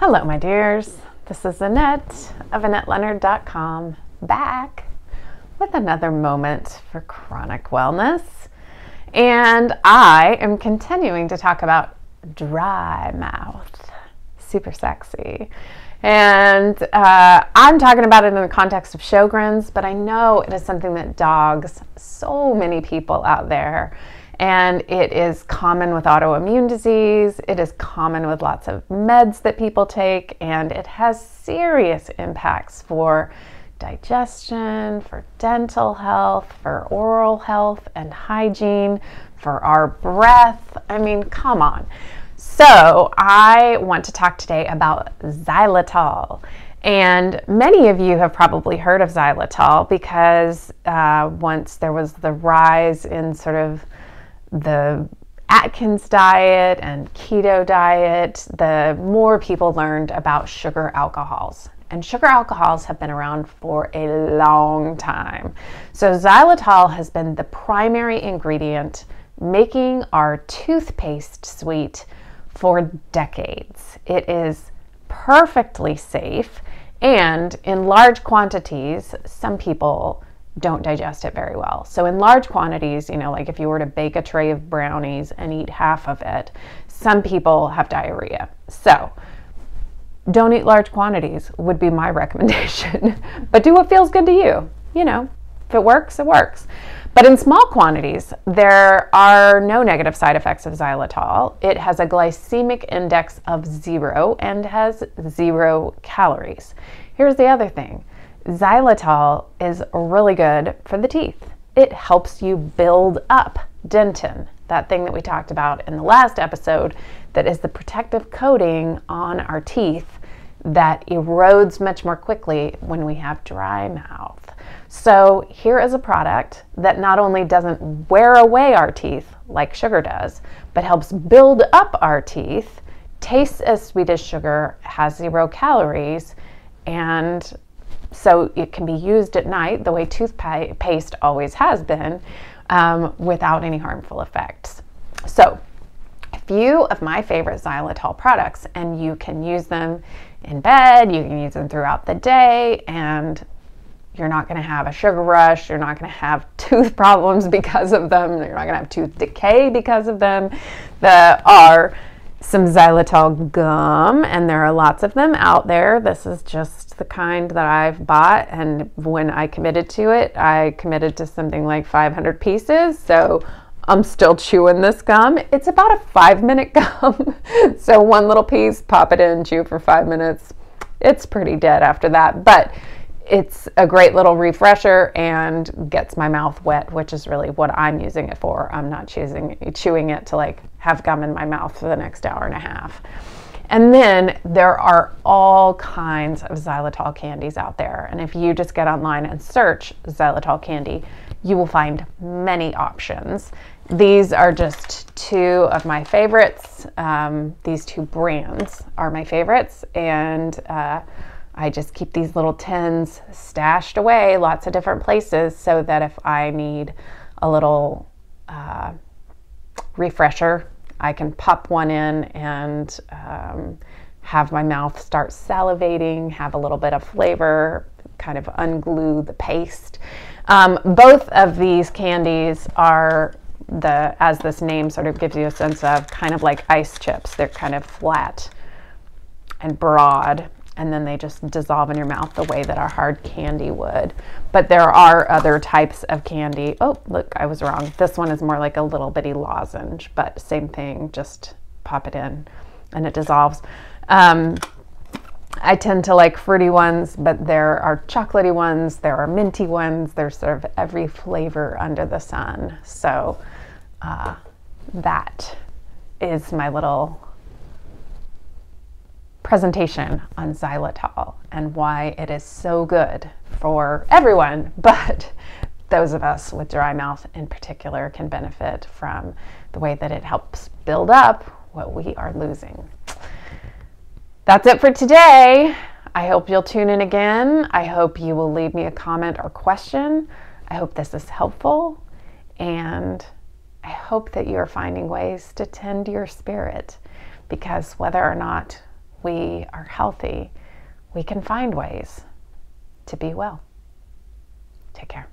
Hello, my dears. This is Annette of AnnetteLeonard.com back with another moment for chronic wellness. And I am continuing to talk about dry mouth. Super sexy. And uh, I'm talking about it in the context of Sjogren's, but I know it is something that dogs so many people out there and it is common with autoimmune disease. It is common with lots of meds that people take, and it has serious impacts for digestion, for dental health, for oral health and hygiene, for our breath. I mean, come on. So, I want to talk today about xylitol. And many of you have probably heard of xylitol because uh, once there was the rise in sort of the Atkins diet and keto diet, the more people learned about sugar alcohols. And sugar alcohols have been around for a long time. So, xylitol has been the primary ingredient making our toothpaste sweet for decades. It is perfectly safe, and in large quantities, some people don't digest it very well. So, in large quantities, you know, like if you were to bake a tray of brownies and eat half of it, some people have diarrhea. So, don't eat large quantities, would be my recommendation. but do what feels good to you. You know, if it works, it works. But in small quantities, there are no negative side effects of xylitol. It has a glycemic index of zero and has zero calories. Here's the other thing xylitol is really good for the teeth. It helps you build up dentin, that thing that we talked about in the last episode, that is the protective coating on our teeth that erodes much more quickly when we have dry mouth. So, here is a product that not only doesn't wear away our teeth like sugar does, but helps build up our teeth, tastes as sweet as sugar, has zero calories, and so it can be used at night the way toothpaste always has been um, without any harmful effects. So, a few of my favorite xylitol products, and you can use them in bed, you can use them throughout the day, and you're not going to have a sugar rush. You're not going to have tooth problems because of them. You're not going to have tooth decay because of them. There are some xylitol gum, and there are lots of them out there. This is just the kind that I've bought, and when I committed to it, I committed to something like 500 pieces. So I'm still chewing this gum. It's about a five minute gum. so one little piece, pop it in, chew for five minutes. It's pretty dead after that, but it's a great little refresher and gets my mouth wet, which is really what I'm using it for. I'm not choosing chewing it to like have gum in my mouth for the next hour and a half. And then there are all kinds of xylitol candies out there. And if you just get online and search xylitol candy, you will find many options. These are just two of my favorites. Um, these two brands are my favorites. And uh, I just keep these little tins stashed away lots of different places so that if I need a little uh, refresher, I can pop one in and um, have my mouth start salivating, have a little bit of flavor, kind of unglue the paste. Um, both of these candies are the, as this name sort of gives you a sense of, kind of like ice chips. They're kind of flat and broad and then they just dissolve in your mouth the way that a hard candy would. But there are other types of candy. Oh, look, I was wrong. This one is more like a little bitty lozenge, but same thing, just pop it in and it dissolves. Um, I tend to like fruity ones, but there are chocolatey ones, there are minty ones, there's sort of every flavor under the sun. So uh, that is my little presentation on xylitol and why it is so good for everyone, but those of us with dry mouth in particular can benefit from the way that it helps build up what we are losing. That's it for today. I hope you'll tune in again. I hope you will leave me a comment or question. I hope this is helpful. And I hope that you're finding ways to tend your spirit because whether or not we are healthy, we can find ways to be well. Take care.